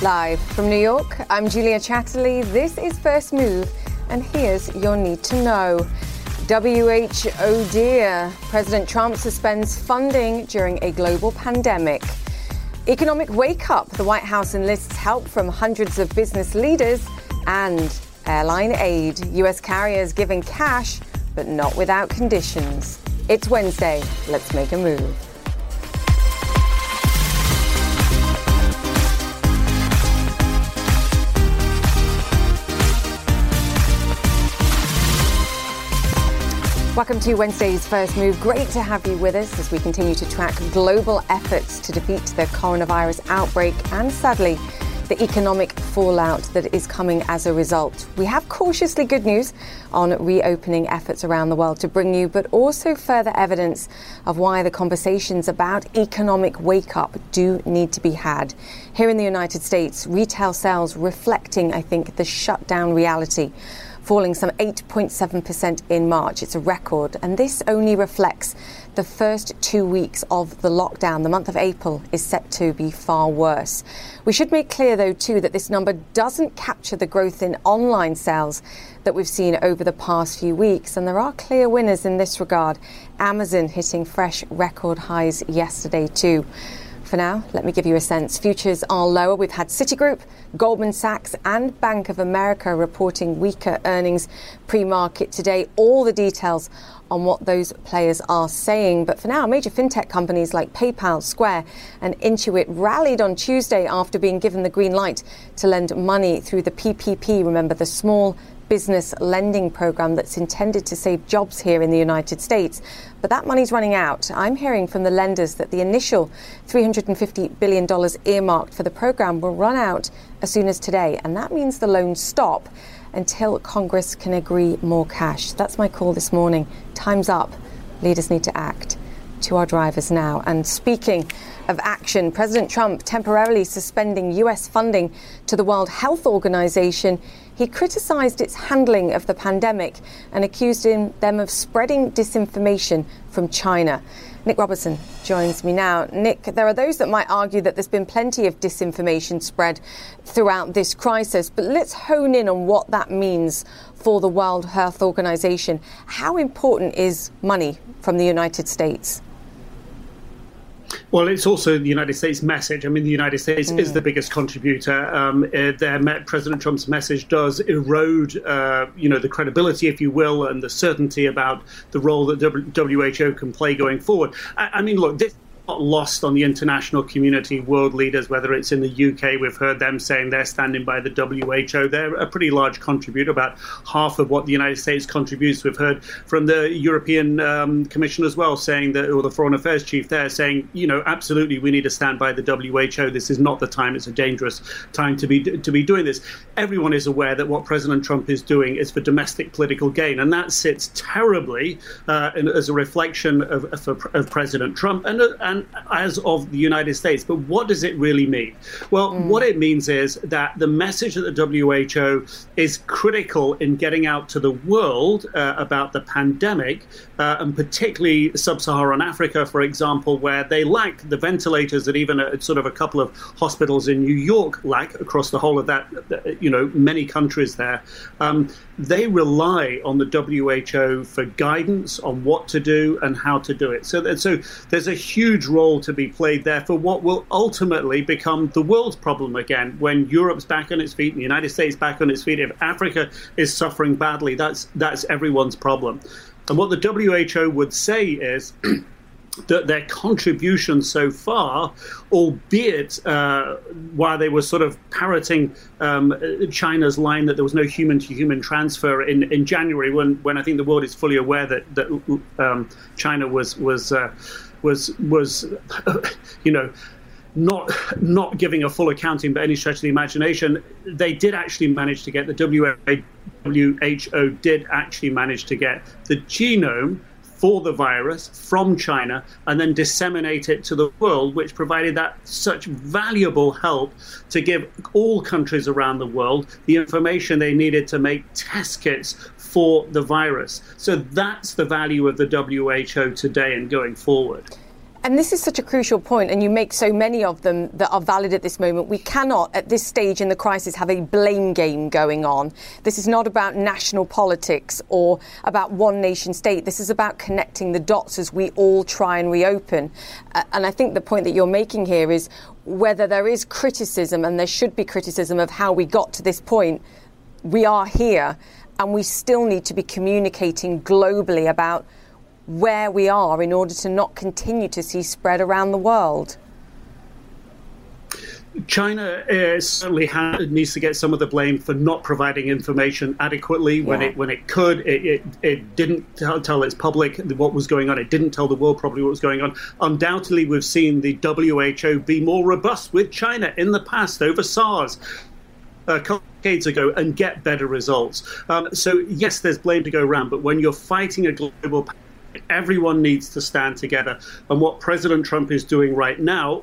Live from New York, I'm Julia Chatterley. This is First Move, and here's your need to know. WHO dear, President Trump suspends funding during a global pandemic. Economic wake up, the White House enlists help from hundreds of business leaders and airline aid. US carriers giving cash, but not without conditions. It's Wednesday. Let's make a move. Welcome to Wednesday's First Move. Great to have you with us as we continue to track global efforts to defeat the coronavirus outbreak and sadly, the economic fallout that is coming as a result. We have cautiously good news on reopening efforts around the world to bring you, but also further evidence of why the conversations about economic wake up do need to be had. Here in the United States, retail sales reflecting, I think, the shutdown reality falling some 8.7% in March. It's a record, and this only reflects the first two weeks of the lockdown. The month of April is set to be far worse. We should make clear, though, too, that this number doesn't capture the growth in online sales that we've seen over the past few weeks, and there are clear winners in this regard. Amazon hitting fresh record highs yesterday, too. For now, let me give you a sense. Futures are lower. We've had Citigroup, Goldman Sachs, and Bank of America reporting weaker earnings pre market today. All the details on what those players are saying. But for now, major fintech companies like PayPal, Square, and Intuit rallied on Tuesday after being given the green light to lend money through the PPP. Remember, the small business lending program that's intended to save jobs here in the United States. But that money's running out. I'm hearing from the lenders that the initial $350 billion earmarked for the program will run out as soon as today. And that means the loans stop until Congress can agree more cash. That's my call this morning. Time's up. Leaders need to act. To our drivers now. And speaking of action, President Trump temporarily suspending US funding to the World Health Organization he criticised its handling of the pandemic and accused them of spreading disinformation from China. Nic Robertson joins me now. Nic, there are those that might argue that there's been plenty of disinformation spread throughout this crisis, but let's hone in on what that means for the World Health Organization. How important is money from the United States? Well, it's also the United States message. I mean, the United States mm. is the biggest contributor. Um, uh, their President Trump's message does erode, uh, you know, the credibility, if you will, and the certainty about the role that WHO can play going forward. I, I mean, look, this not lost on the international community, world leaders, whether it's in the UK, we've heard them saying they're standing by the WHO. They're a pretty large contributor, about half of what the United States contributes. We've heard from the European um, Commission as well, saying that, or the Foreign Affairs Chief there, saying, you know, absolutely, we need to stand by the WHO. This is not the time. It's a dangerous time to be to be doing this. Everyone is aware that what President Trump is doing is for domestic political gain, and that sits terribly uh, in, as a reflection of, of, of President Trump and, and as of the United States. But what does it really mean? Well, mm. what it means is that the message that the WHO is critical in getting out to the world uh, about the pandemic, uh, and particularly sub-Saharan Africa, for example, where they lack the ventilators that even a, sort of a couple of hospitals in New York lack across the whole of that, you know, many countries there. Um, they rely on the WHO for guidance on what to do and how to do it. So, so there's a huge role to be played there for what will ultimately become the world's problem again when Europe's back on its feet and the United States back on its feet. If Africa is suffering badly, that's that's everyone's problem. And what the WHO would say is. that their contribution so far, albeit uh, while they were sort of parroting um, China's line that there was no human to human transfer in, in January, when, when I think the world is fully aware that, that um, China was, was, uh, was, was you know, not not giving a full accounting by any stretch of the imagination, they did actually manage to get the WHO did actually manage to get the genome for the virus from China and then disseminate it to the world, which provided that such valuable help to give all countries around the world the information they needed to make test kits for the virus. So that's the value of the WHO today and going forward. And this is such a crucial point, and you make so many of them that are valid at this moment. We cannot, at this stage in the crisis, have a blame game going on. This is not about national politics or about one nation state. This is about connecting the dots as we all try and reopen. And I think the point that you're making here is whether there is criticism, and there should be criticism of how we got to this point, we are here, and we still need to be communicating globally about where we are in order to not continue to see spread around the world? China uh, certainly needs to get some of the blame for not providing information adequately when yeah. it when it could. It, it, it didn't tell, tell, its public what was going on. It didn't tell the world probably what was going on. Undoubtedly, we've seen the WHO be more robust with China in the past over SARS. Decades ago and get better results. Um, so yes, there's blame to go around, but when you're fighting a global pandemic, Everyone needs to stand together. And what President Trump is doing right now,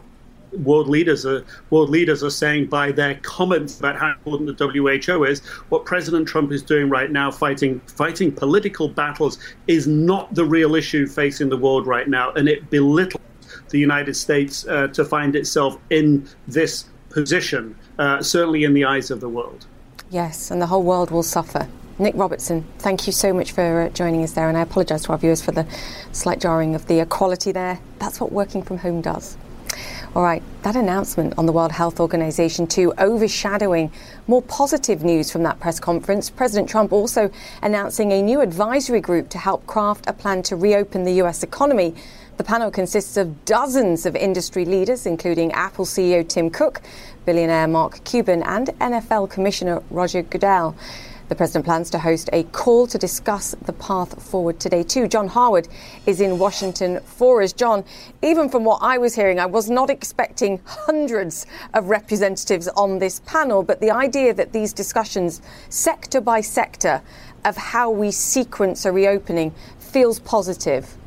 world leaders are world leaders are saying by their comments about how important the WHO is. What President Trump is doing right now, fighting fighting political battles, is not the real issue facing the world right now, and it belittles the United States uh, to find itself in this position, uh, certainly in the eyes of the world. Yes, and the whole world will suffer. Nic Robertson, thank you so much for uh, joining us there, and I apologise to our viewers for the slight jarring of the quality there. That's what working from home does. All right, that announcement on the World Health Organization, too, overshadowing more positive news from that press conference. President Trump also announcing a new advisory group to help craft a plan to reopen the U.S. economy. The panel consists of dozens of industry leaders, including Apple CEO Tim Cook, billionaire Mark Cuban, and NFL Commissioner Roger Goodell. The president plans to host a call to discuss the path forward today, too. John Harwood is in Washington for us. John, even from what I was hearing, I was not expecting hundreds of representatives on this panel, but the idea that these discussions, sector by sector, of how we sequence a reopening feels positive.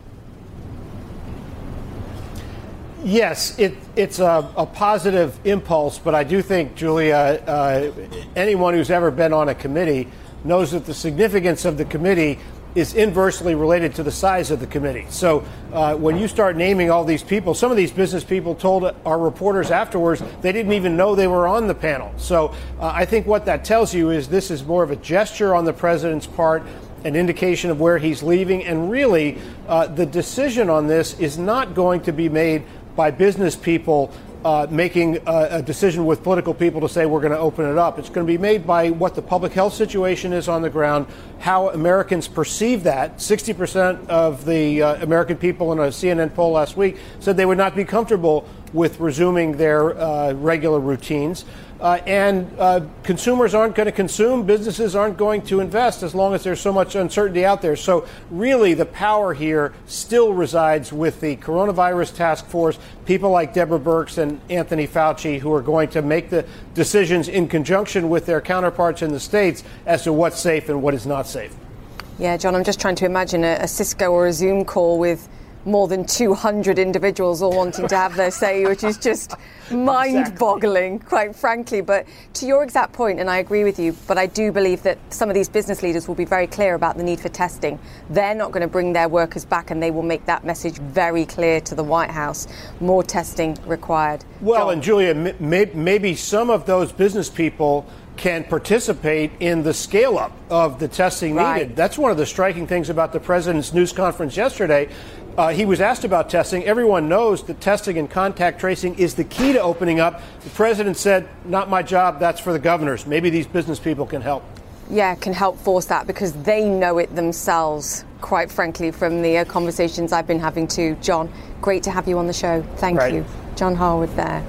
Yes, it, it's a, a, positive impulse, but I do think, Julia, uh, anyone who's ever been on a committee knows that the significance of the committee is inversely related to the size of the committee. So uh, when you start naming all these people, some of these business people told our reporters afterwards they didn't even know they were on the panel. So uh, I think what that tells you is this is more of a gesture on the president's part an indication of where he's leaving. And really, uh, the decision on this is not going to be made by business people uh, making a, a, decision with political people to say we're going to open it up. It's going to be made by what the public health situation is on the ground, how Americans perceive that. 60% of the uh, American people in a CNN poll last week said they would not be comfortable with resuming their uh, regular routines. Uh, and uh, consumers aren't going to consume, businesses aren't going to invest as long as there's so much uncertainty out there. So, really, the power here still resides with the coronavirus task force, people like Deborah Birx and Anthony Fauci, who are going to make the decisions in conjunction with their counterparts in the states as to what's safe and what is not safe. Yeah, John, I'm just trying to imagine a, a Cisco or a Zoom call with more than 200 individuals all wanting to have their say, which is just mind boggling, exactly. quite frankly. But to your exact point, and I agree with you, but I do believe that some of these business leaders will be very clear about the need for testing. They're not going to bring their workers back, and they will make that message very clear to the White House. More testing required. Well, John. and Julia, maybe some of those business people can participate in the scale up of the testing right. needed. That's one of the striking things about the president's news conference yesterday. Uh, he was asked about testing. Everyone knows that testing and contact tracing is the key to opening up. The president said, Not my job, that's for the governors. Maybe these business people can help. Yeah, can help force that because they know it themselves, quite frankly, from the uh, conversations I've been having too. John, great to have you on the show. Thank right. you. John Harwood there.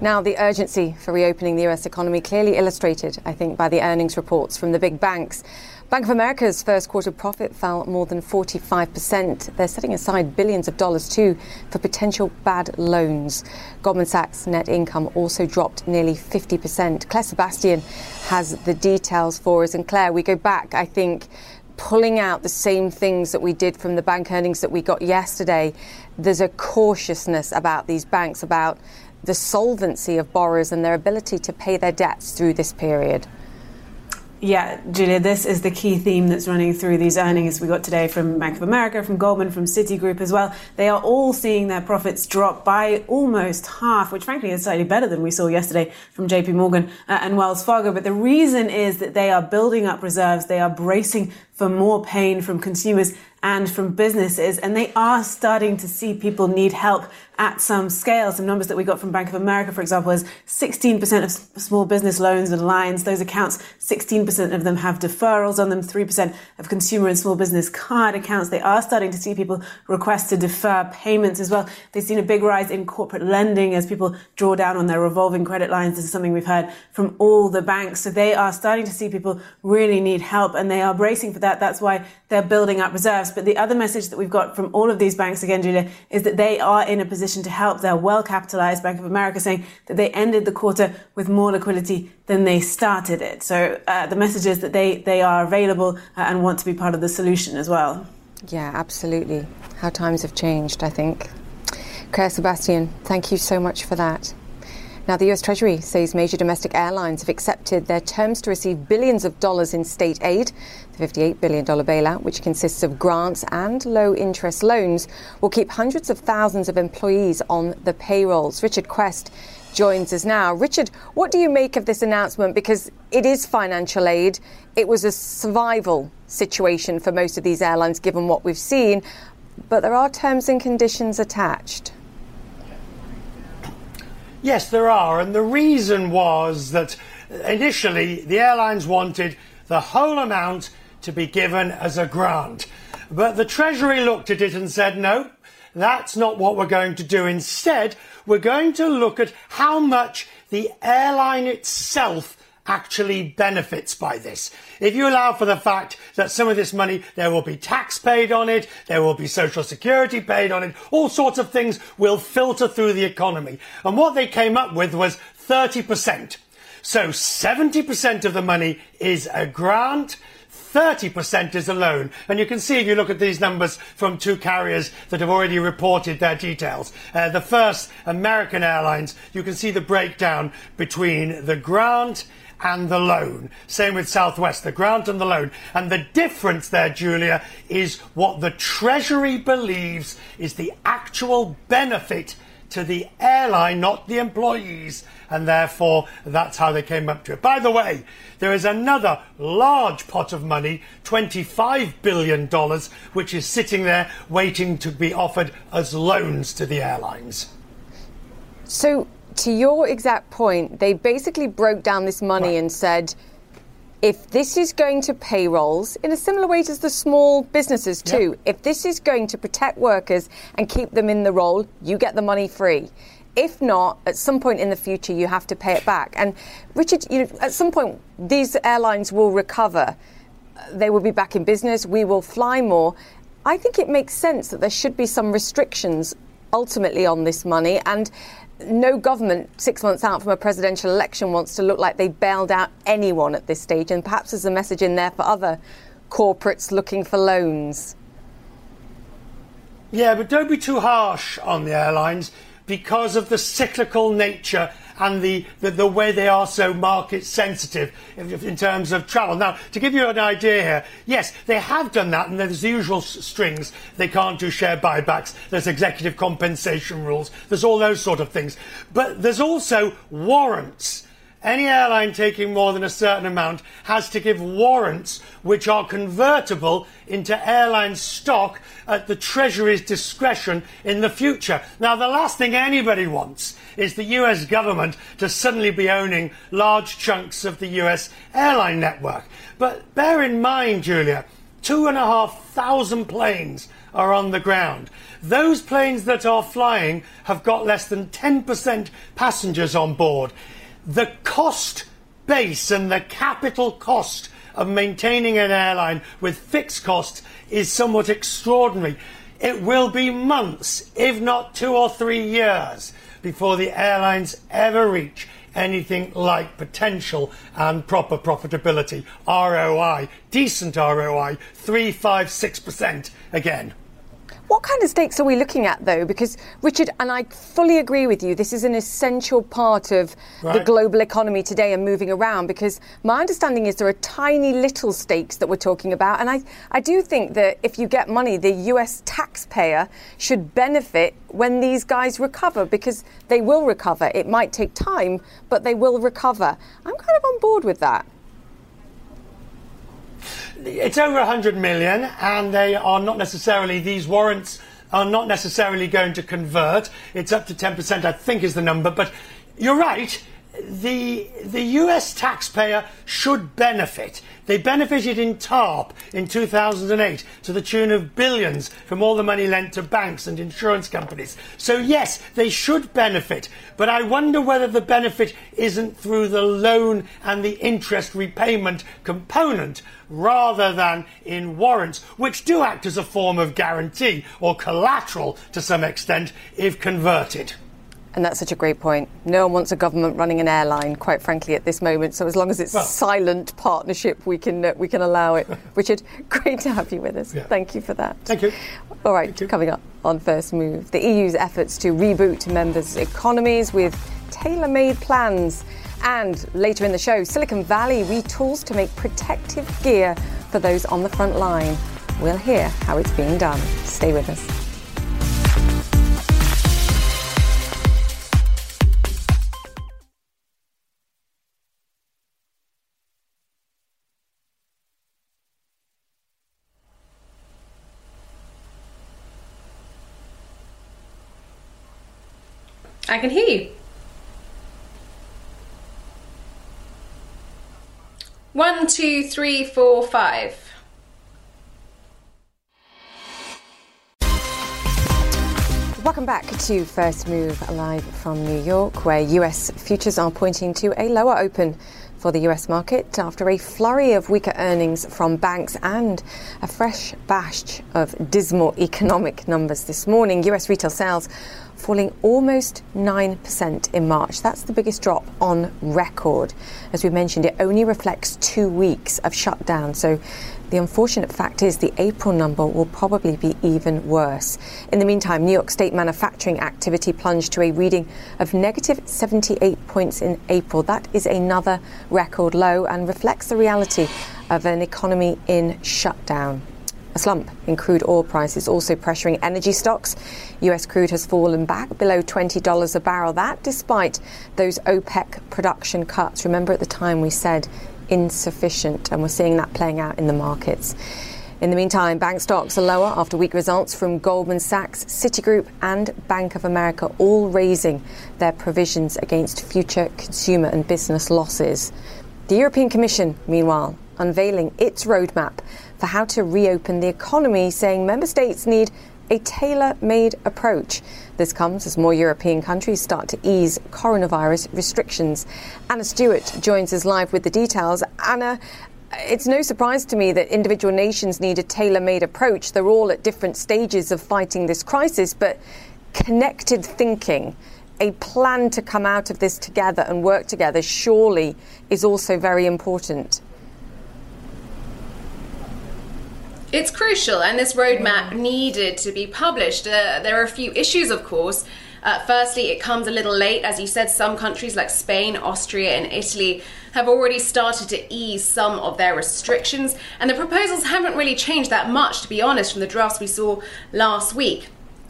Now, the urgency for reopening the US economy clearly illustrated, I think, by the earnings reports from the big banks. Bank of America's first quarter profit fell more than 45%. They're setting aside billions of dollars too for potential bad loans. Goldman Sachs net income also dropped nearly 50%. Claire Sebastian has the details for us. And Claire, we go back, I think, pulling out the same things that we did from the bank earnings that we got yesterday. There's a cautiousness about these banks, about the solvency of borrowers and their ability to pay their debts through this period. Yeah, Julia, this is the key theme that's running through these earnings we got today from Bank of America, from Goldman, from Citigroup as well. They are all seeing their profits drop by almost half, which frankly is slightly better than we saw yesterday from JP Morgan uh, and Wells Fargo. But the reason is that they are building up reserves, they are bracing for more pain from consumers and from businesses. And they are starting to see people need help at some scale. Some numbers that we got from Bank of America, for example, is 16% of small business loans and lines. Those accounts, 16% of them have deferrals on them, 3% of consumer and small business card accounts. They are starting to see people request to defer payments as well. They've seen a big rise in corporate lending as people draw down on their revolving credit lines. This is something we've heard from all the banks. So they are starting to see people really need help and they are bracing for that. That's why they're building up reserves. But the other message that we've got from all of these banks, again, Julia, is that they are in a position to help. They're well capitalized. Bank of America saying that they ended the quarter with more liquidity than they started it. So uh, the message is that they, they are available uh, and want to be part of the solution as well. Yeah, absolutely. How times have changed, I think. Claire Sebastian, thank you so much for that. Now, the US Treasury says major domestic airlines have accepted their terms to receive billions of dollars in state aid. The $58 billion bailout, which consists of grants and low interest loans, will keep hundreds of thousands of employees on the payrolls. Richard Quest joins us now. Richard, what do you make of this announcement? Because it is financial aid. It was a survival situation for most of these airlines, given what we've seen, but there are terms and conditions attached. Yes, there are. And the reason was that initially the airlines wanted the whole amount to be given as a grant. But the Treasury looked at it and said, no, that's not what we're going to do. Instead, we're going to look at how much the airline itself actually benefits by this. If you allow for the fact that some of this money, there will be tax paid on it, there will be social security paid on it, all sorts of things will filter through the economy. And what they came up with was 30%. So 70% of the money is a grant, 30% is a loan. And you can see if you look at these numbers from two carriers that have already reported their details. Uh, the first, American Airlines, you can see the breakdown between the grant and the loan. Same with Southwest, the grant and the loan. And the difference there, Julia, is what the Treasury believes is the actual benefit to the airline, not the employees, and therefore that's how they came up to it. By the way, there is another large pot of money, $25 billion, which is sitting there waiting to be offered as loans to the airlines. So to your exact point, they basically broke down this money right. and said, if this is going to payrolls in a similar way as the small businesses too, yep. if this is going to protect workers and keep them in the role, you get the money free. If not, at some point in the future, you have to pay it back. And Richard, you know, at some point, these airlines will recover. They will be back in business. We will fly more. I think it makes sense that there should be some restrictions ultimately on this money. And no government six months out from a presidential election wants to look like they bailed out anyone at this stage, and perhaps there's a message in there for other corporates looking for loans. Yeah, but don't be too harsh on the airlines because of the cyclical nature and the, the, the way they are so market sensitive in, in, terms of travel. Now, to give you an idea here, yes, they have done that, and there's the usual strings. They can't do share buybacks, there's executive compensation rules, there's all those sort of things. But there's also warrants any airline taking more than a certain amount has to give warrants which are convertible into airline stock at the Treasury's discretion in the future. Now, the last thing anybody wants is the US government to suddenly be owning large chunks of the US airline network. But bear in mind, Julia, two and a half thousand planes are on the ground. Those planes that are flying have got less than 10% passengers on board the cost base and the capital cost of maintaining an airline with fixed costs is somewhat extraordinary. It will be months, if not two or three years, before the airlines ever reach anything like potential and proper profitability. ROI, decent ROI, 3, 5, 6% again. What kind of stakes are we looking at, though? Because, Richard, and I fully agree with you, this is an essential part of right. the global economy today and moving around. Because my understanding is there are tiny little stakes that we're talking about. And I, I do think that if you get money, the US taxpayer should benefit when these guys recover because they will recover. It might take time, but they will recover. I'm kind of on board with that it's over 100 million, and they are not necessarily, these warrants are not necessarily going to convert. It's up to 10%, I think, is the number. But you're right the the US taxpayer should benefit. They benefited in TARP in 2008 to the tune of billions from all the money lent to banks and insurance companies. So yes, they should benefit, but I wonder whether the benefit isn't through the loan and the interest repayment component rather than in warrants, which do act as a form of guarantee or collateral to some extent if converted. And that's such a great point. No one wants a government running an airline, quite frankly, at this moment. So as long as it's well, silent partnership, we can uh, we can allow it. Richard, great to have you with us. Yeah. Thank you for that. Thank you. All right, coming up on First Move, the EU's efforts to reboot members' economies with tailor-made plans. And later in the show, Silicon Valley retools to make protective gear for those on the front line. We'll hear how it's being done. Stay with us. I can hear you. One, two, three, four, five. Welcome back to First Move live from New York, where US futures are pointing to a lower open for the US market after a flurry of weaker earnings from banks and a fresh batch of dismal economic numbers this morning. US retail sales falling almost 9% in March. That's the biggest drop on record. As we mentioned, it only reflects two weeks of shutdown. So the unfortunate fact is the April number will probably be even worse. In the meantime, New York State manufacturing activity plunged to a reading of negative 78 points in April. That is another record low and reflects the reality of an economy in shutdown. A slump in crude oil prices also pressuring energy stocks. US crude has fallen back below $20 a barrel. That despite those OPEC production cuts. Remember at the time we said insufficient, and we're seeing that playing out in the markets. In the meantime, bank stocks are lower after weak results from Goldman Sachs, Citigroup, and Bank of America, all raising their provisions against future consumer and business losses. The European Commission, meanwhile, unveiling its roadmap for how to reopen the economy, saying member states need a tailor made approach. This comes as more European countries start to ease coronavirus restrictions. Anna Stewart joins us live with the details. Anna, it's no surprise to me that individual nations need a tailor made approach. They're all at different stages of fighting this crisis, but connected thinking, a plan to come out of this together and work together, surely is also very important. It's crucial, and this roadmap needed to be published. Uh, there are a few issues, of course. Uh, firstly, it comes a little late. As you said, some countries like Spain, Austria, and Italy have already started to ease some of their restrictions, and the proposals haven't really changed that much, to be honest, from the drafts we saw last week.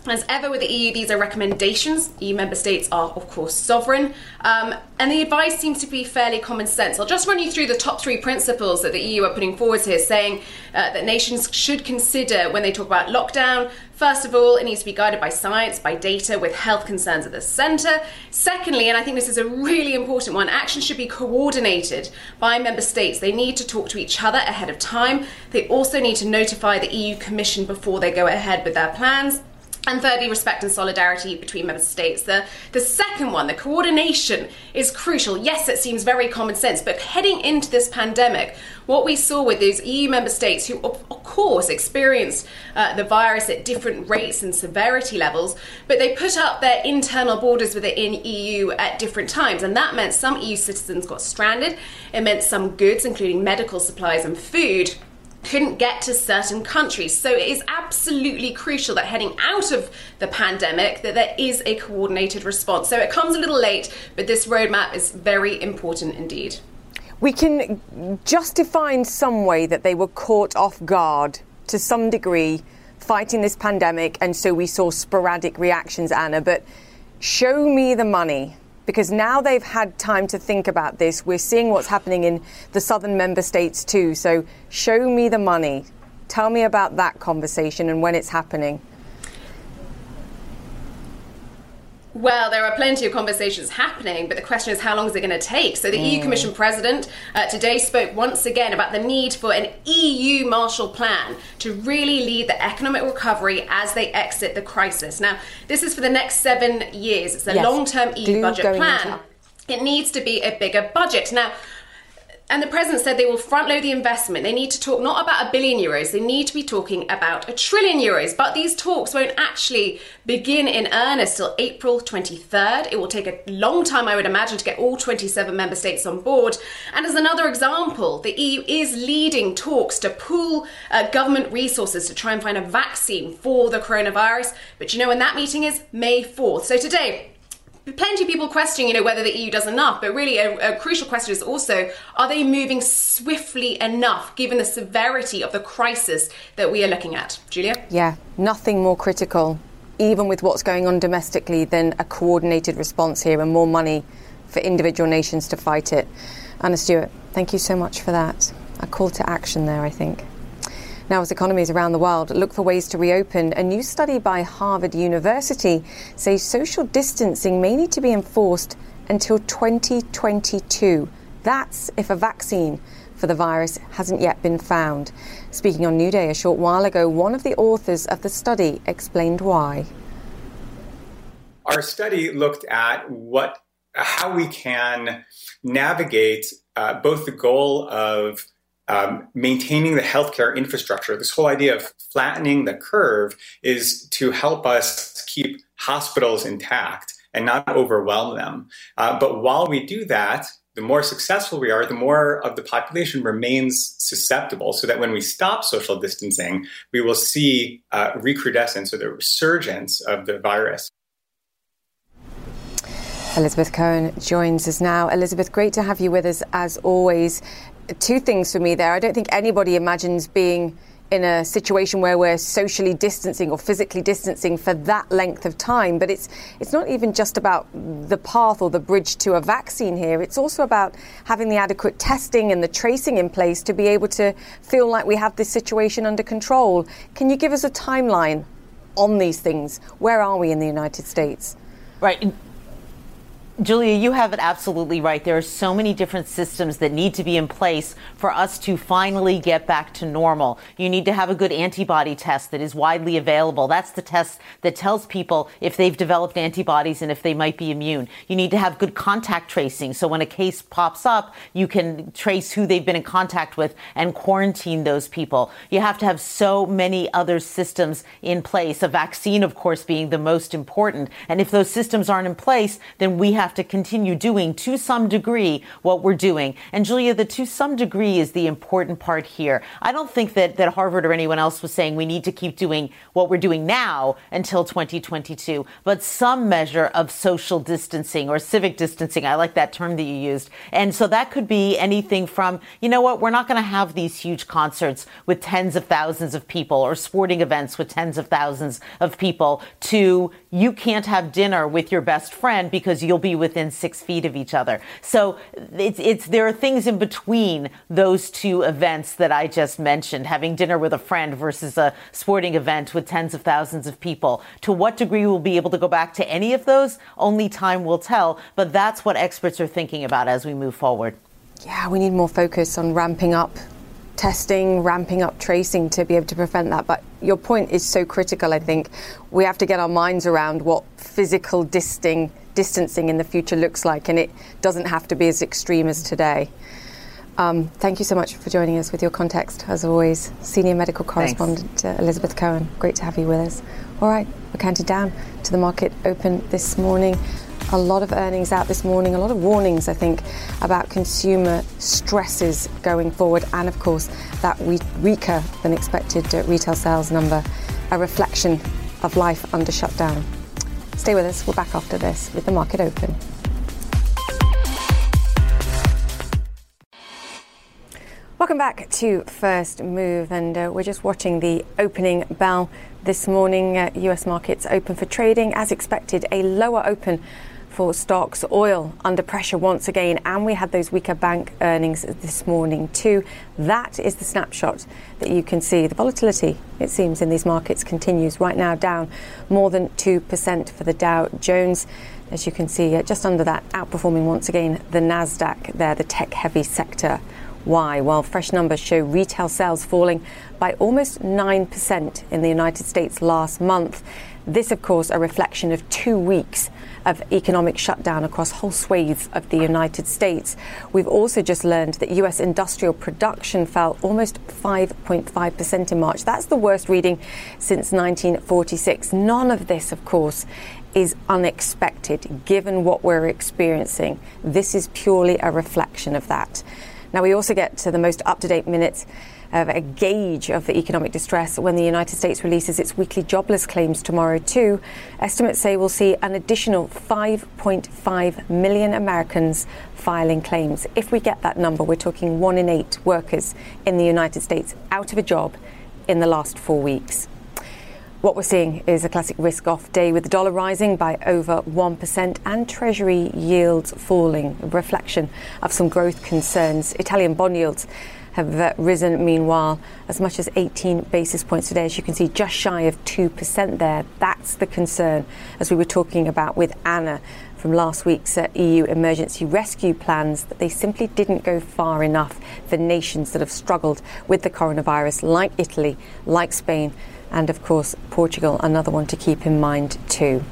As ever with the EU, these are recommendations. EU member states are, of course, sovereign. Um, and the advice seems to be fairly common sense. I'll just run you through the top three principles that the EU are putting forward here, saying uh, that nations should consider when they talk about lockdown. First of all, it needs to be guided by science, by data, with health concerns at the centre. Secondly, and I think this is a really important one, action should be coordinated by member states. They need to talk to each other ahead of time. They also need to notify the EU Commission before they go ahead with their plans. And thirdly, respect and solidarity between member states. The, the second one, the coordination, is crucial. Yes, it seems very common sense, but heading into this pandemic, what we saw with those EU member states who, of, of course, experienced uh, the virus at different rates and severity levels, but they put up their internal borders within EU at different times. And that meant some EU citizens got stranded. It meant some goods, including medical supplies and food, couldn't get to certain countries. So it is absolutely crucial that heading out of the pandemic that there is a coordinated response. So it comes a little late, but this roadmap is very important indeed. We can justify in some way that they were caught off guard to some degree fighting this pandemic, and so we saw sporadic reactions, Anna. But show me the money. Because now they've had time to think about this. We're seeing what's happening in the southern member states too. So, show me the money. Tell me about that conversation and when it's happening. Well, there are plenty of conversations happening, but the question is how long is it going to take? So, the mm. EU Commission President uh, today spoke once again about the need for an EU Marshall Plan to really lead the economic recovery as they exit the crisis. Now, this is for the next seven years. It's a yes. long term EU budget plan. It needs to be a bigger budget. Now, and the president said they will front load the investment. They need to talk not about a billion euros, they need to be talking about a trillion euros. But these talks won't actually begin in earnest till April 23rd. It will take a long time, I would imagine, to get all 27 member states on board. And as another example, the EU is leading talks to pool uh, government resources to try and find a vaccine for the coronavirus. But you know when that meeting is? May 4th. So today, plenty of people questioning, you know, whether the EU does enough, but really a, a, crucial question is also, are they moving swiftly enough given the severity of the crisis that we are looking at? Julia? Yeah, nothing more critical, even with what's going on domestically, than a coordinated response here and more money for individual nations to fight it. Anna Stewart, thank you so much for that. A call to action there, I think. Now, as economies around the world look for ways to reopen, a new study by Harvard University says social distancing may need to be enforced until 2022. That's if a vaccine for the virus hasn't yet been found. Speaking on New Day a short while ago, one of the authors of the study explained why. Our study looked at what how we can navigate uh, both the goal of um, maintaining the healthcare infrastructure, this whole idea of flattening the curve is to help us keep hospitals intact and not overwhelm them. Uh, but while we do that, the more successful we are, the more of the population remains susceptible, so that when we stop social distancing, we will see uh, recrudescence or the resurgence of the virus. Elizabeth Cohen joins us now. Elizabeth, great to have you with us as always two things for me there. I don't think anybody imagines being in a situation where we're socially distancing or physically distancing for that length of time. But it's it's not even just about the path or the bridge to a vaccine here. It's also about having the adequate testing and the tracing in place to be able to feel like we have this situation under control. Can you give us a timeline on these things? Where are we in the United States? Right. Julia, you have it absolutely right. There are so many different systems that need to be in place for us to finally get back to normal. You need to have a good antibody test that is widely available. That's the test that tells people if they've developed antibodies and if they might be immune. You need to have good contact tracing. So when a case pops up, you can trace who they've been in contact with and quarantine those people. You have to have so many other systems in place. A vaccine, of course, being the most important. And if those systems aren't in place, then we have have to continue doing to some degree what we're doing. And Julia, the to some degree is the important part here. I don't think that, that Harvard or anyone else was saying we need to keep doing what we're doing now until 2022, but some measure of social distancing or civic distancing. I like that term that you used. And so that could be anything from, you know what, we're not going to have these huge concerts with tens of thousands of people or sporting events with tens of thousands of people to you can't have dinner with your best friend because you'll be within six feet of each other. So it's, it's, there are things in between those two events that I just mentioned, having dinner with a friend versus a sporting event with tens of thousands of people. To what degree we'll be able to go back to any of those, only time will tell. But that's what experts are thinking about as we move forward. Yeah, we need more focus on ramping up testing, ramping up tracing to be able to prevent that. But your point is so critical, I think. We have to get our minds around what physical distancing distancing in the future looks like, and it doesn't have to be as extreme as today. Um, thank you so much for joining us with your context, as always. Senior medical correspondent uh, Elizabeth Cohen, great to have you with us. All right, we're counted down to the market open this morning. A lot of earnings out this morning, a lot of warnings, I think, about consumer stresses going forward, and of course, that weaker than expected retail sales number, a reflection of life under shutdown. Stay with us. We're back after this with the market open. Welcome back to First Move, and uh, we're just watching the opening bell this morning. Uh, US markets open for trading as expected, a lower open for stocks. Oil under pressure once again, and we had those weaker bank earnings this morning too. That is the snapshot that you can see. The volatility, it seems, in these markets continues right now, down more than 2% for the Dow Jones. As you can see, uh, just under that, outperforming once again the NASDAQ there, the tech heavy sector. Why? Well, fresh numbers show retail sales falling by almost 9% in the United States last month. This, of course, a reflection of two weeks of economic shutdown across whole swathes of the United States. We've also just learned that US industrial production fell almost 5.5% in March. That's the worst reading since 1946. None of this, of course, is unexpected given what we're experiencing. This is purely a reflection of that. Now, we also get to the most up to date minutes of a gauge of the economic distress when the United States releases its weekly jobless claims tomorrow, too. Estimates say we'll see an additional 5.5 million Americans filing claims. If we get that number, we're talking one in eight workers in the United States out of a job in the last four weeks. What we're seeing is a classic risk off day with the dollar rising by over 1% and Treasury yields falling, a reflection of some growth concerns. Italian bond yields have risen, meanwhile, as much as 18 basis points today. As you can see, just shy of 2% there. That's the concern, as we were talking about with Anna from last week's uh, EU emergency rescue plans, that they simply didn't go far enough for nations that have struggled with the coronavirus, like Italy, like Spain and of course Portugal, another one to keep in mind too.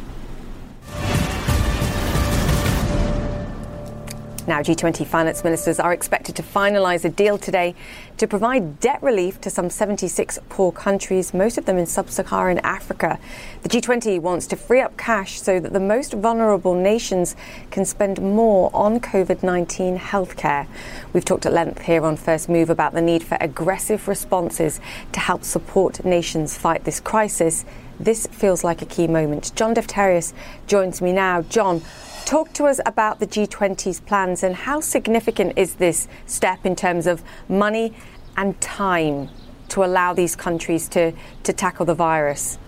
Now, G20 finance ministers are expected to finalise a deal today to provide debt relief to some 76 poor countries, most of them in sub Saharan Africa. The G20 wants to free up cash so that the most vulnerable nations can spend more on COVID 19 healthcare. We've talked at length here on First Move about the need for aggressive responses to help support nations fight this crisis. This feels like a key moment. John Defterios joins me now. John, Talk to us about the G20's plans and how significant is this step in terms of money and time to allow these countries to, to tackle the virus?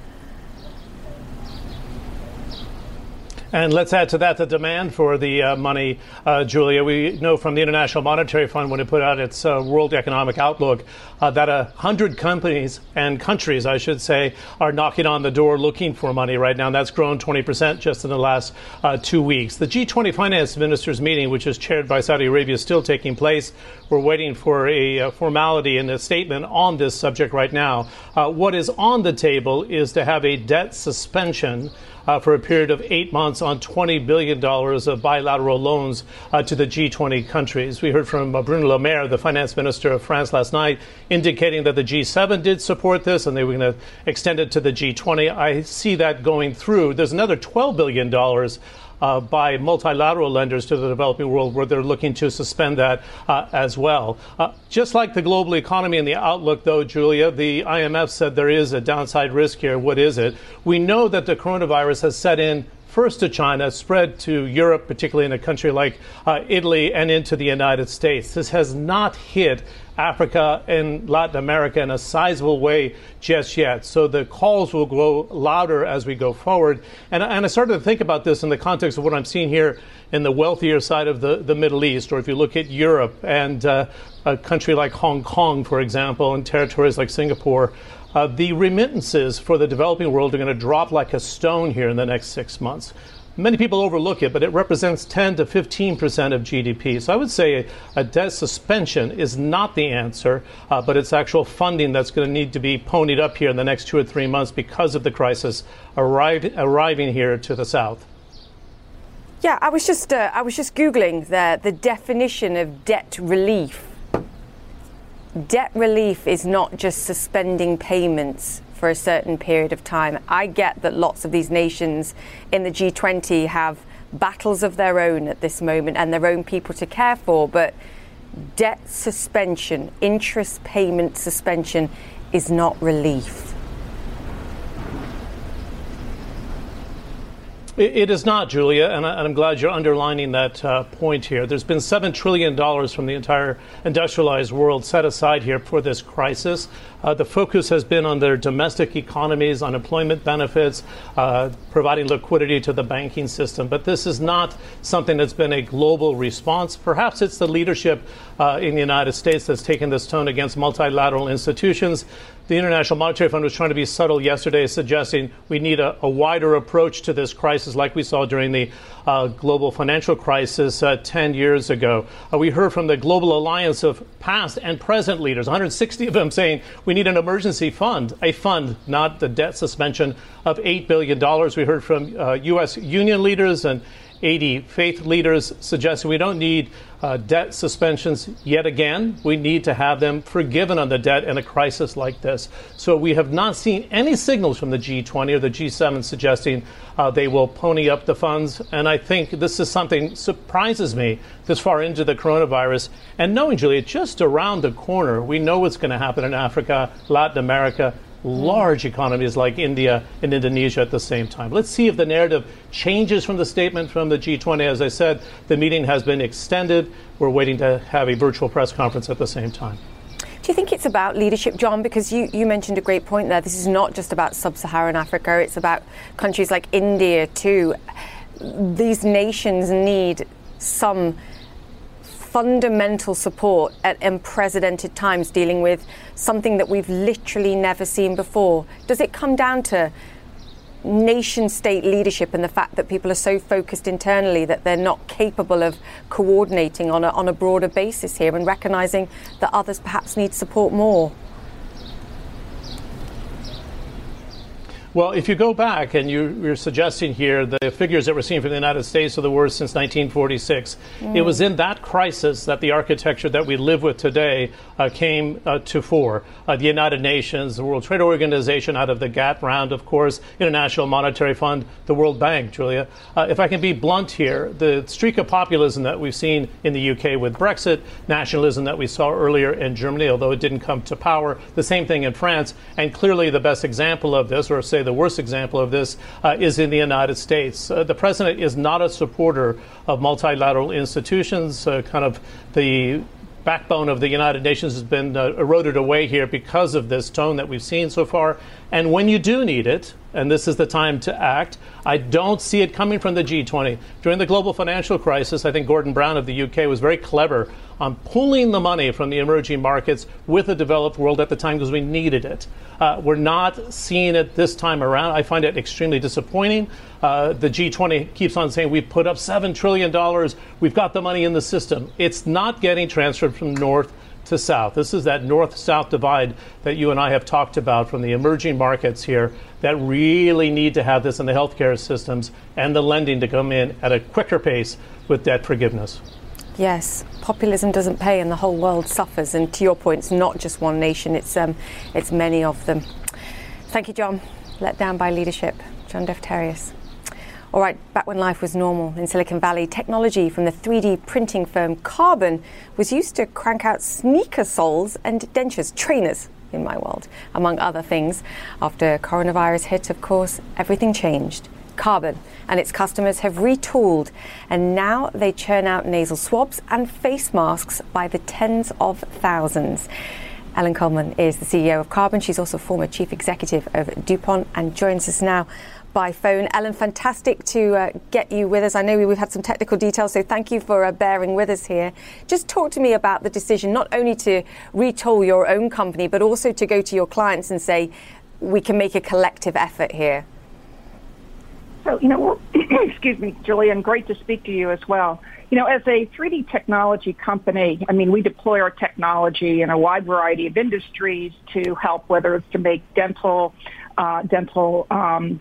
And let's add to that the demand for the uh, money, uh, Julia. We know from the International Monetary Fund when it put out its uh, World Economic Outlook uh, that a hundred companies and countries, I should say, are knocking on the door looking for money right now. And that's grown 20% just in the last uh, two weeks. The G20 finance ministers meeting, which is chaired by Saudi Arabia, is still taking place. We're waiting for a uh, formality and a statement on this subject right now. what is on the table is to have a debt suspension uh, for a period of eight months on $20 billion of bilateral loans uh, to the G20 countries. We heard from uh, Bruno Le Maire, the finance minister of France last night, indicating that the G7 did support this and they were going to extend it to the G20. I see that going through. There's another $12 billion uh, by multilateral lenders to the developing world, where they're looking to suspend that uh, as well. Uh, just like the global economy and the outlook, though, Julia, the IMF said there is a downside risk here. What is it? We know that the coronavirus has set in first to China, spread to Europe, particularly in a country like uh, Italy, and into the United States. This has not hit Africa and Latin America in a sizable way just yet. So the calls will grow louder as we go forward. And, and I started to think about this in the context of what I'm seeing here in the wealthier side of the, the Middle East, or if you look at Europe and uh, a country like Hong Kong, for example, and territories like Singapore. Uh, the remittances for the developing world are going to drop like a stone here in the next six months. Many people overlook it, but it represents 10 to 15 percent of GDP. So I would say a, a debt suspension is not the answer, uh, but it's actual funding that's going to need to be ponied up here in the next two or three months because of the crisis arrive, arriving here to the south. Yeah, I was just uh, I was just googling the the definition of debt relief. Debt relief is not just suspending payments for a certain period of time. I get that lots of these nations in the G20 have battles of their own at this moment and their own people to care for. But debt suspension, interest payment suspension, is not relief. It is not, Julia, and I'm glad you're underlining that uh, point here. There's been $7 trillion from the entire industrialized world set aside here for this crisis. Uh, the focus has been on their domestic economies, unemployment benefits, uh, providing liquidity to the banking system. But this is not something that's been a global response. Perhaps it's the leadership uh, in the United States that's taken this tone against multilateral institutions. The International Monetary Fund was trying to be subtle yesterday, suggesting we need a, a wider approach to this crisis, like we saw during the uh, global financial crisis uh, 10 years ago. Uh, we heard from the Global Alliance of past and present leaders, 160 of them, saying we need an emergency fund, a fund, not the debt suspension of $8 billion. We heard from U.S. Uh, union leaders and 80 faith leaders suggesting we don't need uh, debt suspensions yet again. We need to have them forgiven on the debt in a crisis like this. So we have not seen any signals from the G20 or the G7 suggesting uh, they will pony up the funds. And I think this is something surprises me this far into the coronavirus. And knowing, Julia, just around the corner, we know what's going to happen in Africa, Latin America, large economies like India and Indonesia at the same time. Let's see if the narrative changes from the statement from the G20. As I said, the meeting has been extended. We're waiting to have a virtual press conference at the same time. Do you think it's about leadership, John? Because you, you mentioned a great point there. This is not just about sub Saharan Africa, it's about countries like India, too. These nations need some fundamental support at unprecedented times dealing with something that we've literally never seen before? Does it come down to nation state leadership and the fact that people are so focused internally that they're not capable of coordinating on a, on a broader basis here and recognizing that others perhaps need support more? Well, if you go back and you, are suggesting here the figures that we're seeing from the United States are the worst since 1946, mm. it was in that crisis that the architecture that we live with today came uh, to fore. Uh, the United Nations, the World Trade Organization, out of the GATT round, of course, International Monetary Fund, the World Bank, Julia. Uh, if I can be blunt here, the streak of populism that we've seen in the UK with Brexit, nationalism that we saw earlier in Germany, although it didn't come to power, the same thing in France, and clearly the best example of this, or say the worst example of this uh, is in the United States. Uh, the president is not a supporter of multilateral institutions. Uh, kind of the backbone of the United Nations has been uh, eroded away here because of this tone that we've seen so far. And when you do need it, and this is the time to act, I don't see it coming from the G20. During the global financial crisis, I think Gordon Brown of the UK was very clever on pulling the money from the emerging markets with the developed world at the time because we needed it. Uh, we're not seeing it this time around. I find it extremely disappointing. Uh, the G20 keeps on saying we've put up $7 trillion, we've got the money in the system. It's not getting transferred from north to south. This is that north south divide that you and I have talked about from the emerging markets here that really need to have this in the healthcare systems and the lending to come in at a quicker pace with debt forgiveness. Yes, populism doesn't pay, and the whole world suffers. And to your point, it's not just one nation; it's um, it's many of them. Thank you, John. Let down by leadership, John Defterios. All right, back when life was normal in Silicon Valley, technology from the 3D printing firm Carbon was used to crank out sneaker soles and dentures, trainers in my world, among other things. After coronavirus hit, of course, everything changed. Carbon and its customers have retooled, and now they churn out nasal swabs and face masks by the tens of thousands. Ellen Kullman is the CEO of Carbon. She's also former chief executive of DuPont and joins us now by phone. Ellen, fantastic to uh, get you with us. I know we've had some technical details, so thank you for uh, bearing with us here. Just talk to me about the decision not only to retool your own company, but also to go to your clients and say, we can make a collective effort here. So, you know, excuse me, Julian, great to speak to you as well. You know, as a 3D technology company, I mean, we deploy our technology in a wide variety of industries to help, whether it's to make dental, uh, dental, um,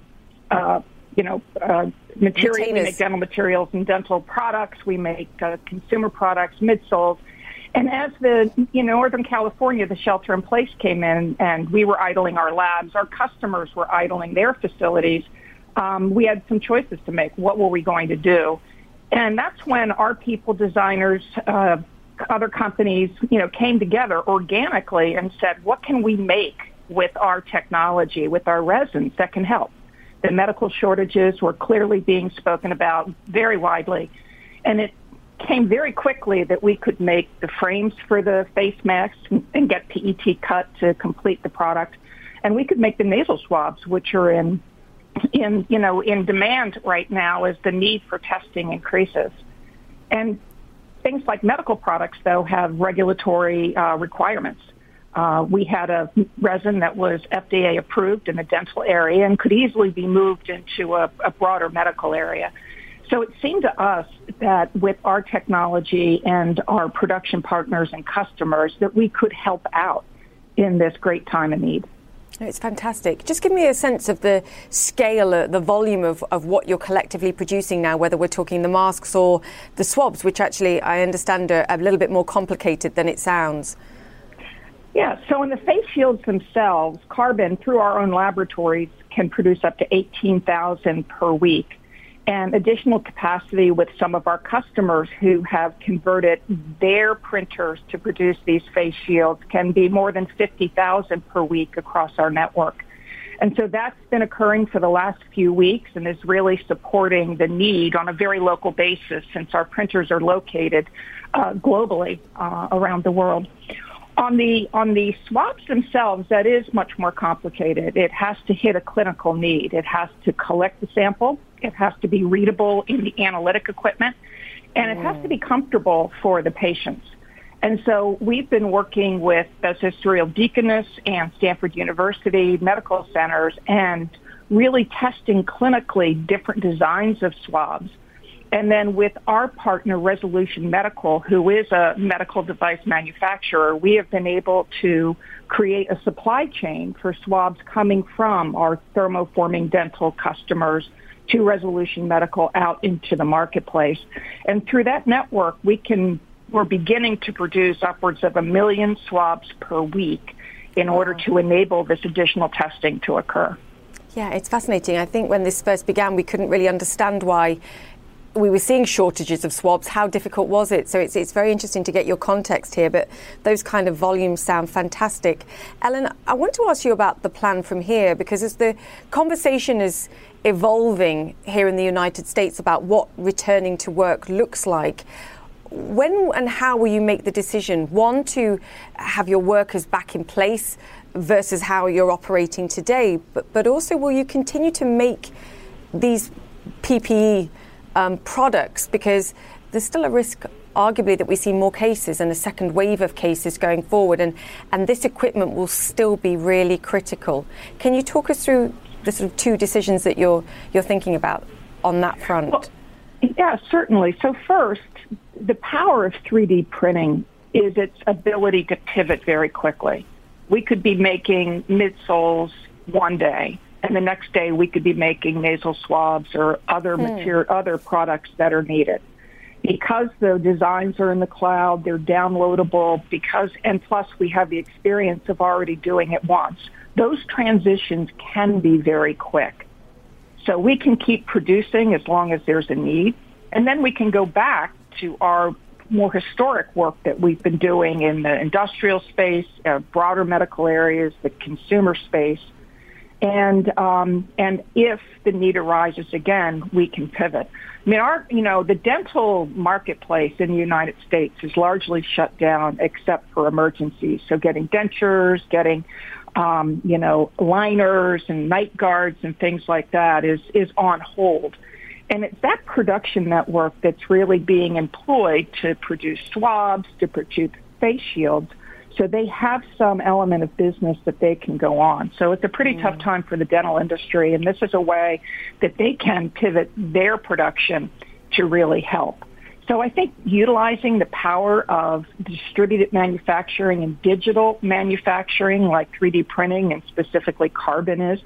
uh, you know, uh, materials. We make dental materials and dental products. We make uh, consumer products, midsoles. And as the, you know, Northern California, the shelter in place came in and we were idling our labs, our customers were idling their facilities um, we had some choices to make. What were we going to do? And that's when our people, designers, uh, other companies, you know, came together organically and said, what can we make with our technology, with our resins that can help? The medical shortages were clearly being spoken about very widely. And it came very quickly that we could make the frames for the face masks and get PET cut to complete the product. And we could make the nasal swabs, which are in, in, you know, in demand right now as the need for testing increases. And things like medical products, though, have regulatory uh, requirements. Uh, we had a resin that was FDA approved in the dental area and could easily be moved into a, a broader medical area. So it seemed to us that with our technology and our production partners and customers that we could help out in this great time of need. It's fantastic. Just give me a sense of the scale, uh, the volume of, of what you're collectively producing now, whether we're talking the masks or the swabs, which actually I understand are a little bit more complicated than it sounds. Yeah, so in the face shields themselves, carbon through our own laboratories can produce up to 18,000 per week and additional capacity with some of our customers who have converted their printers to produce these face shields can be more than 50,000 per week across our network. And so that's been occurring for the last few weeks and is really supporting the need on a very local basis since our printers are located uh, globally uh, around the world. On the on the swabs themselves, that is much more complicated. It has to hit a clinical need. It has to collect the sample. It has to be readable in the analytic equipment, and it has to be mm. comfortable for the patients. And so we've been working with Beth Israel Deaconess and Stanford University medical centers and really testing clinically different designs of swabs and then with our partner, Resolution Medical, who is a medical device manufacturer, we have been able to create a supply chain for swabs coming from our thermoforming dental customers to Resolution Medical out into the marketplace. And through that network, we can, we're beginning to produce upwards of a million swabs per week in order to enable this additional testing to occur. Yeah, it's fascinating. I think when this first began, we couldn't really understand why we were seeing shortages of swabs. How difficult was it? So it's, it's very interesting to get your context here, but those kind of volumes sound fantastic. Ellen, I want to ask you about the plan from here because as the conversation is evolving here in the United States about what returning to work looks like, when and how will you make the decision? One, to have your workers back in place versus how you're operating today, but, but also will you continue to make these PPE? um, products because there's still a risk arguably that we see more cases and a second wave of cases going forward and, and this equipment will still be really critical. Can you talk us through the sort of two decisions that you're you're thinking about on that front? Well, yeah, certainly. So first, the power of 3D printing is its ability to pivot very quickly. We could be making midsoles one day and the next day we could be making nasal swabs or other mm. material, other products that are needed. Because the designs are in the cloud, they're downloadable. Because and plus we have the experience of already doing it once. Those transitions can be very quick. So we can keep producing as long as there's a need, and then we can go back to our more historic work that we've been doing in the industrial space, uh, broader medical areas, the consumer space, and um, and if the need arises again, we can pivot. I mean, our you know the dental marketplace in the United States is largely shut down except for emergencies. So getting dentures, getting um, you know liners and night guards and things like that is is on hold. And it's that production network that's really being employed to produce swabs, to produce face shields so they have some element of business that they can go on. So it's a pretty mm. tough time for the dental industry, and this is a way that they can pivot their production to really help. So I think utilizing the power of distributed manufacturing and digital manufacturing like 3D printing and specifically carbon is,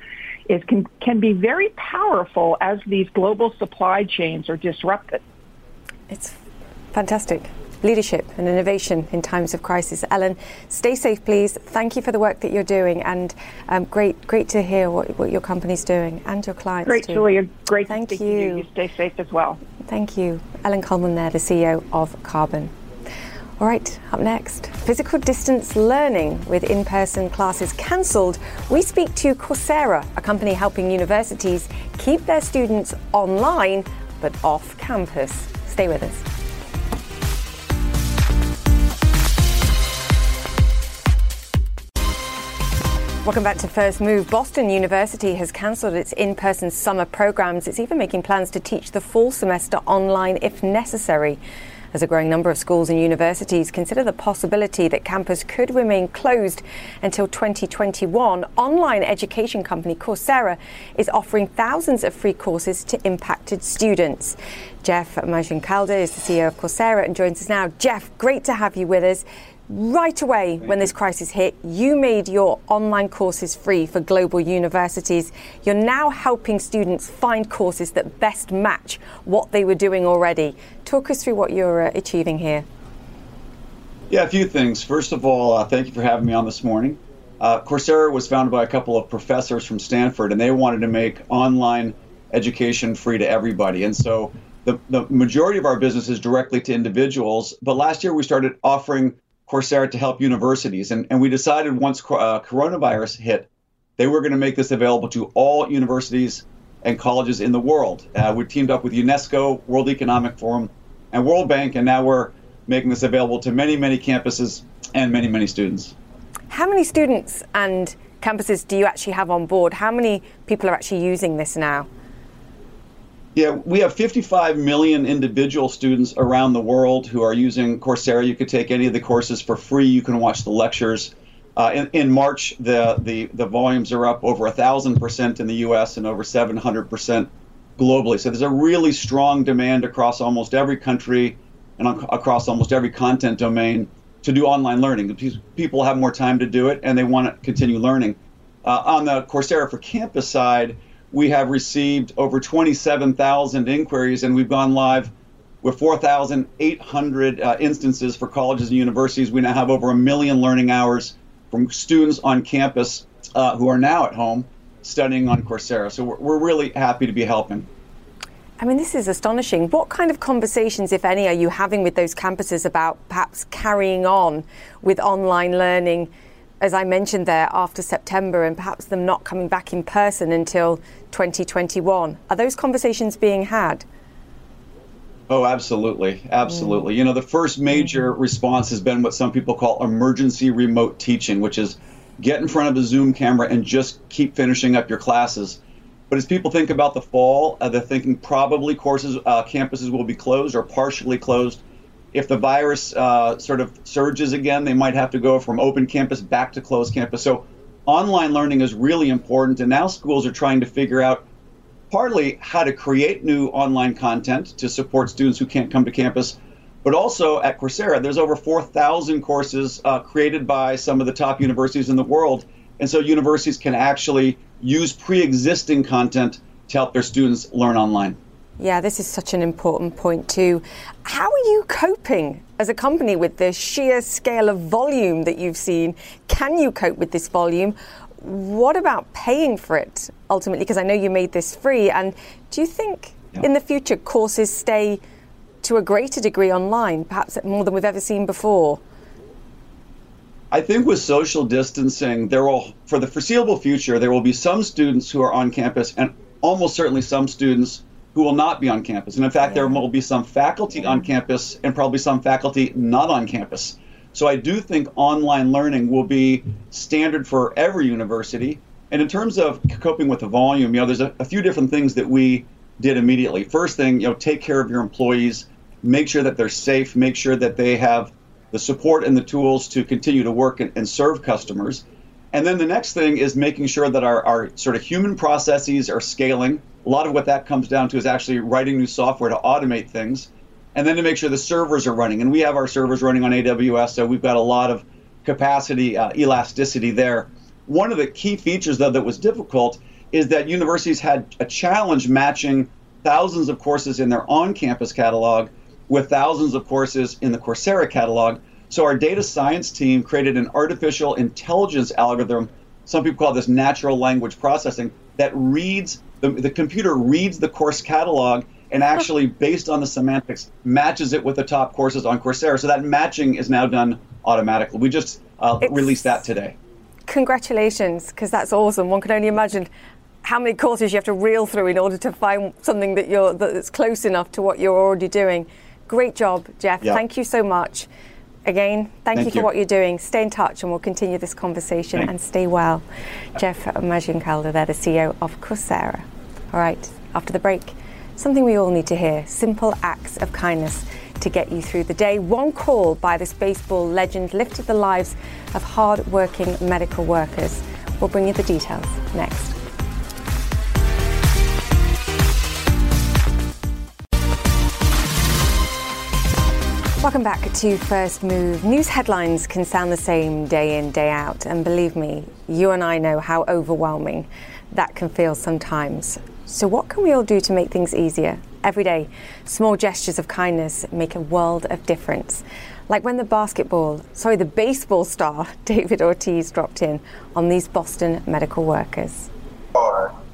is can, can be very powerful as these global supply chains are disrupted. It's fantastic. Leadership and innovation in times of crisis. Ellen, stay safe, please. Thank you for the work that you're doing, and um, great, great to hear what, what your company's doing and your clients. Great, too. Julia. Great. Thank you. you. you. Stay safe as well. Thank you, Ellen Kullman, There, the CEO of Carbon. All right, up next, physical distance learning with in person classes cancelled. We speak to Coursera, a company helping universities keep their students online but off campus. Stay with us. Welcome back to First Move. Boston University has cancelled its in person summer programs. It's even making plans to teach the fall semester online if necessary. As a growing number of schools and universities consider the possibility that campus could remain closed until 2021, online education company Coursera is offering thousands of free courses to impacted students. Jeff Maggioncalda is the CEO of Coursera and joins us now. Jeff, great to have you with us right away when this crisis hit, you made your online courses free for global universities. You're now helping students find courses that best match what they were doing already. Talk us through what you're uh, achieving here. Yeah, a few things. First of all, uh, thank you for having me on this morning. Uh, Coursera was founded by a couple of professors from Stanford, and they wanted to make online education free to everybody. And so the, the majority of our business is directly to individuals. But last year, we started offering Coursera to help universities. And, and we decided once uh, coronavirus hit, they were going to make this available to all universities and colleges in the world. Uh, we teamed up with UNESCO, World Economic Forum, and World Bank, and now we're making this available to many, many campuses and many, many students. How many students and campuses do you actually have on board? How many people are actually using this now? Yeah, we have 55 million individual students around the world who are using Coursera. You could take any of the courses for free. You can watch the lectures. Uh, in, in, March, the, the, the volumes are up over 1,000% in the US and over 700% globally. So there's a really strong demand across almost every country and across almost every content domain to do online learning. People have more time to do it and they want to continue learning. Uh, on the Coursera for Campus side, we have received over 27,000 inquiries, and we've gone live with 4,800 uh, instances for colleges and universities. We now have over a million learning hours from students on campus uh, who are now at home studying on Coursera. So we're, we're really happy to be helping. I mean, this is astonishing. What kind of conversations, if any, are you having with those campuses about perhaps carrying on with online learning? As I mentioned there, after September and perhaps them not coming back in person until 2021. Are those conversations being had? Oh, absolutely. Absolutely. Mm. You know, the first major mm-hmm. response has been what some people call emergency remote teaching, which is get in front of a Zoom camera and just keep finishing up your classes. But as people think about the fall, uh, they're thinking probably courses, uh, campuses will be closed or partially closed if the virus uh, sort of surges again, they might have to go from open campus back to closed campus. So online learning is really important, and now schools are trying to figure out partly how to create new online content to support students who can't come to campus, but also at Coursera, there's over 4,000 courses uh, created by some of the top universities in the world. And so universities can actually use pre existing content to help their students learn online. Yeah, this is such an important point, too. How are you coping as a company with the sheer scale of volume that you've seen? Can you cope with this volume? What about paying for it ultimately? Because I know you made this free. And do you think yeah. in the future courses stay to a greater degree online, perhaps more than we've ever seen before? I think with social distancing, there will, for the foreseeable future, there will be some students who are on campus and almost certainly some students who will not be on campus. And in fact, there will be some faculty on campus and probably some faculty not on campus. So I do think online learning will be standard for every university. And in terms of coping with the volume, you know, there's a, a few different things that we did immediately. First thing, you know, take care of your employees, make sure that they're safe, make sure that they have the support and the tools to continue to work and, and serve customers. And then the next thing is making sure that our, our sort of human processes are scaling a lot of what that comes down to is actually writing new software to automate things and then to make sure the servers are running. And we have our servers running on AWS, so we've got a lot of capacity uh, elasticity there. One of the key features, though, that was difficult is that universities had a challenge matching thousands of courses in their on campus catalog with thousands of courses in the Coursera catalog. So our data science team created an artificial intelligence algorithm. Some people call this natural language processing that reads the, the computer reads the course catalog and actually based on the semantics matches it with the top courses on Coursera. So that matching is now done automatically. We just uh, released that today. Congratulations, because that's awesome. One can only imagine how many courses you have to reel through in order to find something that you're that's close enough to what you're already doing. Great job, Jeff. Yeah. Thank you so much. Again, thank, Thank you for you. what you're doing. Stay in touch and we'll continue this conversation Thanks. and stay well. Jeff Maggioncalda, there, the CEO of Coursera. All right, after the break, something we all need to hear simple acts of kindness to get you through the day. One call by this baseball legend lifted the lives of hard working medical workers. We'll bring you the details next. Welcome back to First Move. News headlines can sound the same day in, day out, and believe me, you and I know how overwhelming that can feel sometimes. So, what can we all do to make things easier? Every day, small gestures of kindness make a world of difference. Like when the basketball, sorry, the baseball star David Ortiz dropped in on these Boston medical workers.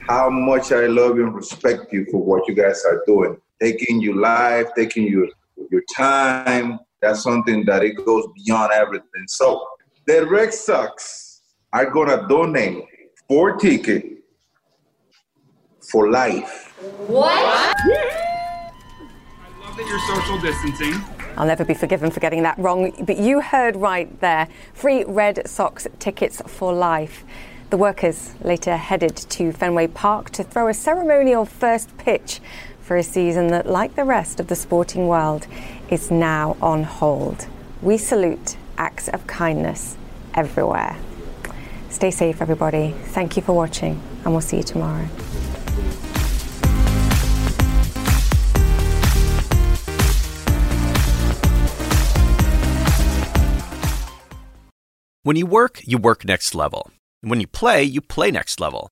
how much I love and respect you for what you guys are doing. Taking your life, taking your your time. That's something that it goes beyond everything. So the Red Sox are gonna donate four tickets for life. What? I love that you're social distancing. I'll never be forgiven for getting that wrong, but you heard right there. Free Red Sox tickets for life. The workers later headed to Fenway Park to throw a ceremonial first pitch for a season that, like the rest of the sporting world, is now on hold. We salute acts of kindness everywhere. Stay safe, everybody. Thank you for watching, and we'll see you tomorrow. When you work, you work next level. And when you play, you play next level.